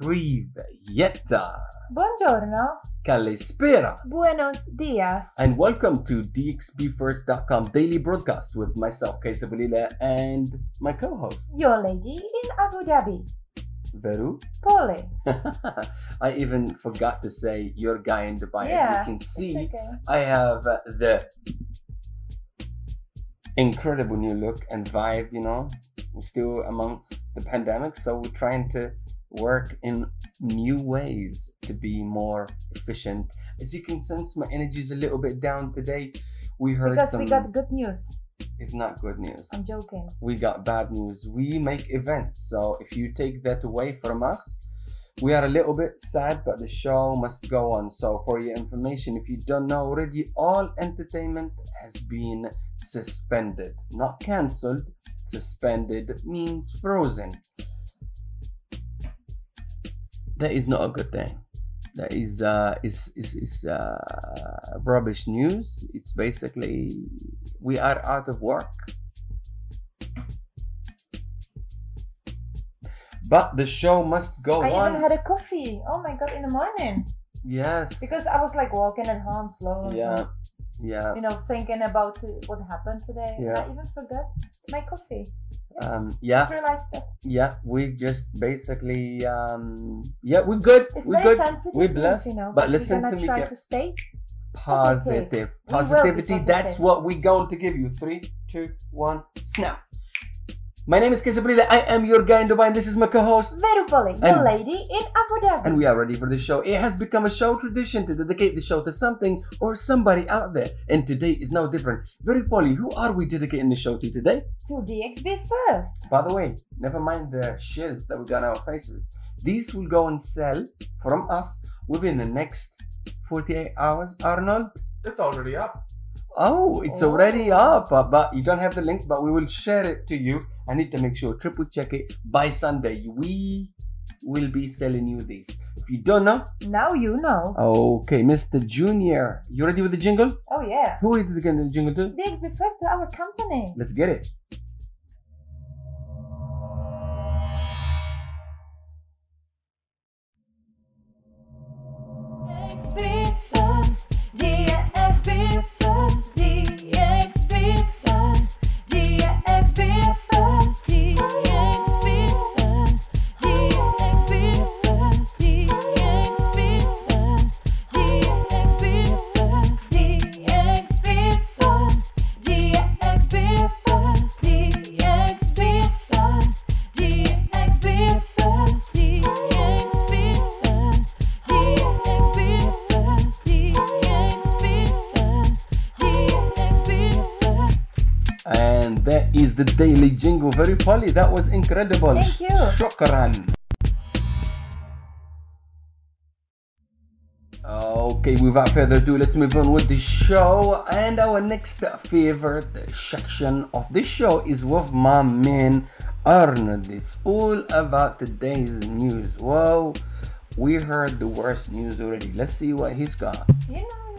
Privyeta, Buongiorno, Kalispera, buenos dias. and welcome to DXBFirst.com daily broadcast with myself, Kaisa Balila, and my co-host, Your lady in Abu Dhabi, Veru. Polly. I even forgot to say your guy in Dubai. Yeah, As you can see, okay. I have the incredible new look and vibe, you know. We're still amongst the pandemic, so we're trying to work in new ways to be more efficient. As you can sense, my energy is a little bit down today. We heard Because some. we got good news. It's not good news. I'm joking. We got bad news. We make events, so if you take that away from us, we are a little bit sad, but the show must go on. So, for your information, if you don't know already, all entertainment has been suspended, not cancelled. Suspended means frozen. That is not a good thing. That is uh, is is, is uh, rubbish news. It's basically we are out of work. But the show must go I on. even had a coffee. Oh my god, in the morning. yes. Because I was like walking at home slowly. Yeah. Yeah. You know, thinking about what happened today. Yeah. I even forgot my coffee. Um. Yeah. Yeah. We just basically. Um. Yeah. We're good. It's we're good. We're blessed. you know. but we're listen gonna me. try to stay. positive. Be Positivity. That's what we're going to give you. Three, two, one. Snap. My name is Kesabrila. I am your guy in Dubai, and this is my co-host. Veru Polly, your lady in Abu Dhabi. And we are ready for the show. It has become a show tradition to dedicate the show to something or somebody out there. And today is no different. Very Polly, who are we dedicating the show to today? to DXB first. By the way, never mind the shields that we got on our faces. These will go and sell from us within the next 48 hours, Arnold. It's already up. Oh, it's Oh. already up, but you don't have the link, but we will share it to you. I need to make sure, triple check it by Sunday. We will be selling you this. If you don't know, Now you know. okay, Mr. Junior, you ready with the jingle? Oh yeah. Who is it again, the jingle to? DXB first to our company. Let's get it. And that is the daily jingle. Very Polly, that was incredible. Thank you. Shukran. Okay, without further ado, let's move on with the show. And our next favorite section of the show is with my man Arnold. It's all about today's news. Whoa, we heard the worst news already. Let's see what he's got. You know.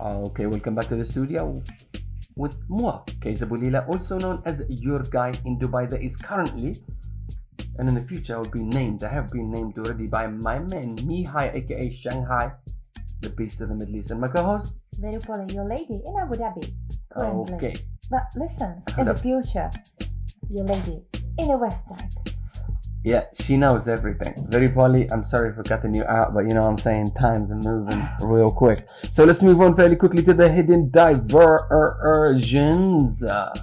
Okay, welcome back to the studio with moi, Kaiser Bulila, also known as your guy in Dubai that is currently and in the future I will be named. I have been named already by my man Mihai aka Shanghai, the beast of the Middle East, and my co-host. Very probably your lady in Abu Dhabi. Currently. Okay. But listen, in the future, your lady in the west side. Yeah, she knows everything. Very probably, I'm sorry for cutting you out, but you know what I'm saying, times are moving real quick. So let's move on fairly quickly to the hidden diversions. Uh,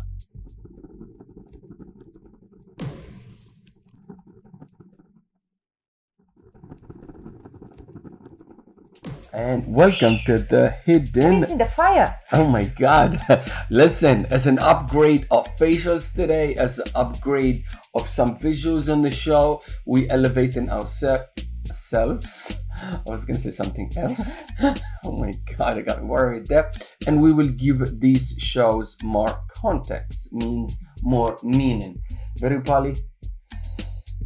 And welcome to the hidden Who's in the fire? Oh my god. Listen, as an upgrade of facials today, as an upgrade of some visuals on the show, we elevating ourselves. I was gonna say something else. oh my god, I got worried there. And we will give these shows more context, means more meaning. Very poly.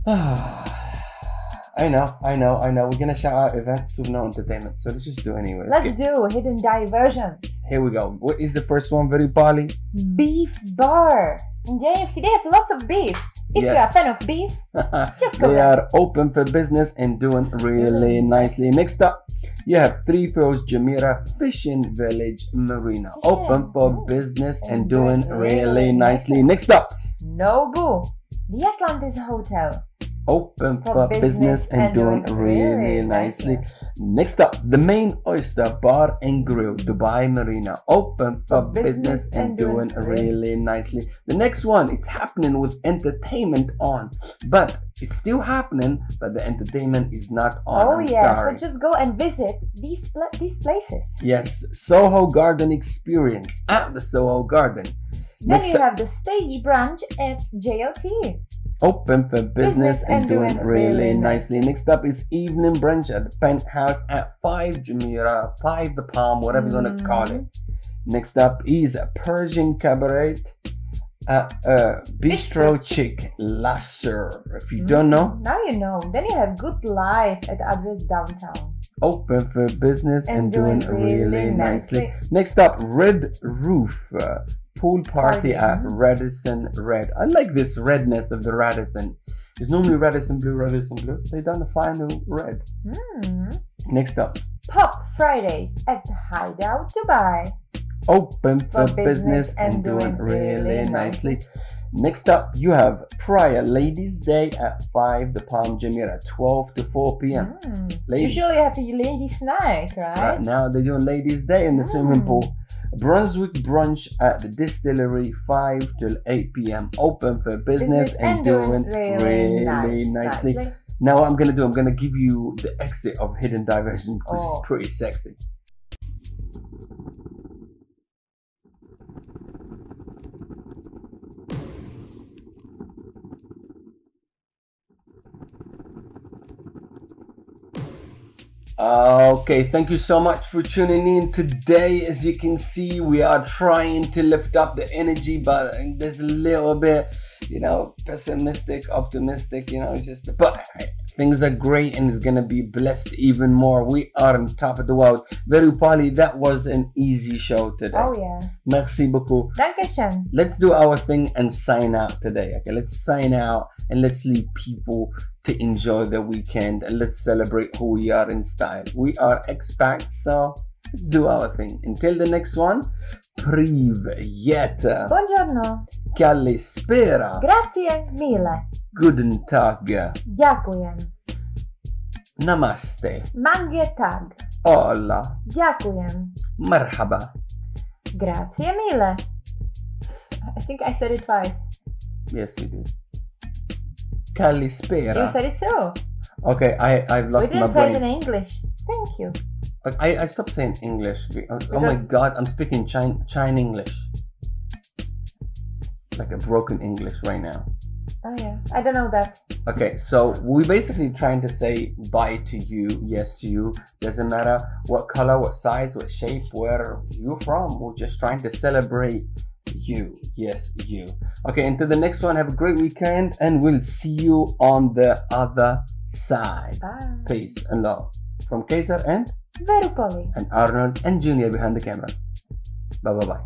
Ah. I know, I know, I know. We're gonna shout out events with no entertainment, so let's just do it anyway. Let's do hidden diversion. Here we go. What is the first one? Very poly. Beef bar. In DIFC, they have lots of beef. If you're a fan of beef, Just go they are open for business and doing really Mm. nicely. Next up, you have Three Fils Jumeirah Fishing Village Marina. Open for Mm. business and And doing doing really really nicely. Next up, Nobu. The Atlantis Hotel. Open For for business business and doing doing really really nicely. Next up, the Maine oyster bar and grill, Dubai Marina. Open for For business business and doing doing really nicely. The next one, it's happening with entertainment on, but it's still happening, but the entertainment is not on. Oh I'm yeah, sorry. so just go and visit these these places. Yes, Soho Garden experience at the Soho Garden. Then Next you have the stage branch at JLT. open for business, Business and, and doing doing really really nicely. Next up is evening brunch at the penthouse at 5 Jumeirah, 5 the Palm, whatever you want to call it. Next up is Persian Cabaret at uh, Bistro Chick Lasser. If you don't know, Now you know. Then you have Good Life at Address Downtown. Open for business and, And doing, doing really, really nicely. nicely. Next up, Red Roof uh, Pool Party at. Radisson Red. I like this redness of the Radisson. It's normally Radisson Blu, Radisson Blu. They done the final red. Hmm. Next up, Pop Fridays at Hideout Dubai. Open for, For business, business and, and doing really really nicely. Next up, you have Prior Ladies Day at 5 the Palm Jumeirah, 12 to 4 p.m. Ladies. Usually you have a ladies' night, right? Right now they're doing Ladies Day in the swimming Mm. pool. Brunswick brunch at the distillery 5 till 8 p.m. Open for business, and, doing really, nicely. Now what I'm gonna do, I'm gonna give you the exit of Hidden Diversion, which is Oh. pretty sexy. Uh, okay, thank you so much for tuning in today. As you can see, we are trying to lift up the energy, but there's a little bit, you know, pessimistic, optimistic, you know, just, but things are great and it's gonna be blessed even more. We are on top of the world. Very Polly, that was an easy show today. Oh yeah. Merci beaucoup. Dankeschön. Let's do our thing and sign out today. Okay, let's sign out and let's leave people to enjoy the weekend and let's celebrate who we are in style. We are expats, so let's do our thing. Until the next one, Privyet, Buongiorno. Kalispera, Grazie mille. Guten Tag, Dziękuję. Namaste, Mangie tag. Hola, Dziękuję. Marhaba. Grazie mille. I think I said it twice. Yes, you did. Kalispera. You said it too. Okay, I, I've lost my We didn't say it in. English. Thank you. Like, I, I stopped saying English. be- Oh, oh my god, I'm speaking Chine, Chine English. Like a broken English right now. Oh yeah. I don't know that. Okay, so we're basically trying to say bye to you, yes you. Doesn't matter what color, what size, what shape, where you're from. We're just trying to celebrate you, yes you. Okay, until the next one, have a great weekend, and we'll see you on the other side. Bye. Peace and love from Kaiser and Verupalli, and Arnold and Junior behind the camera. Bye bye bye.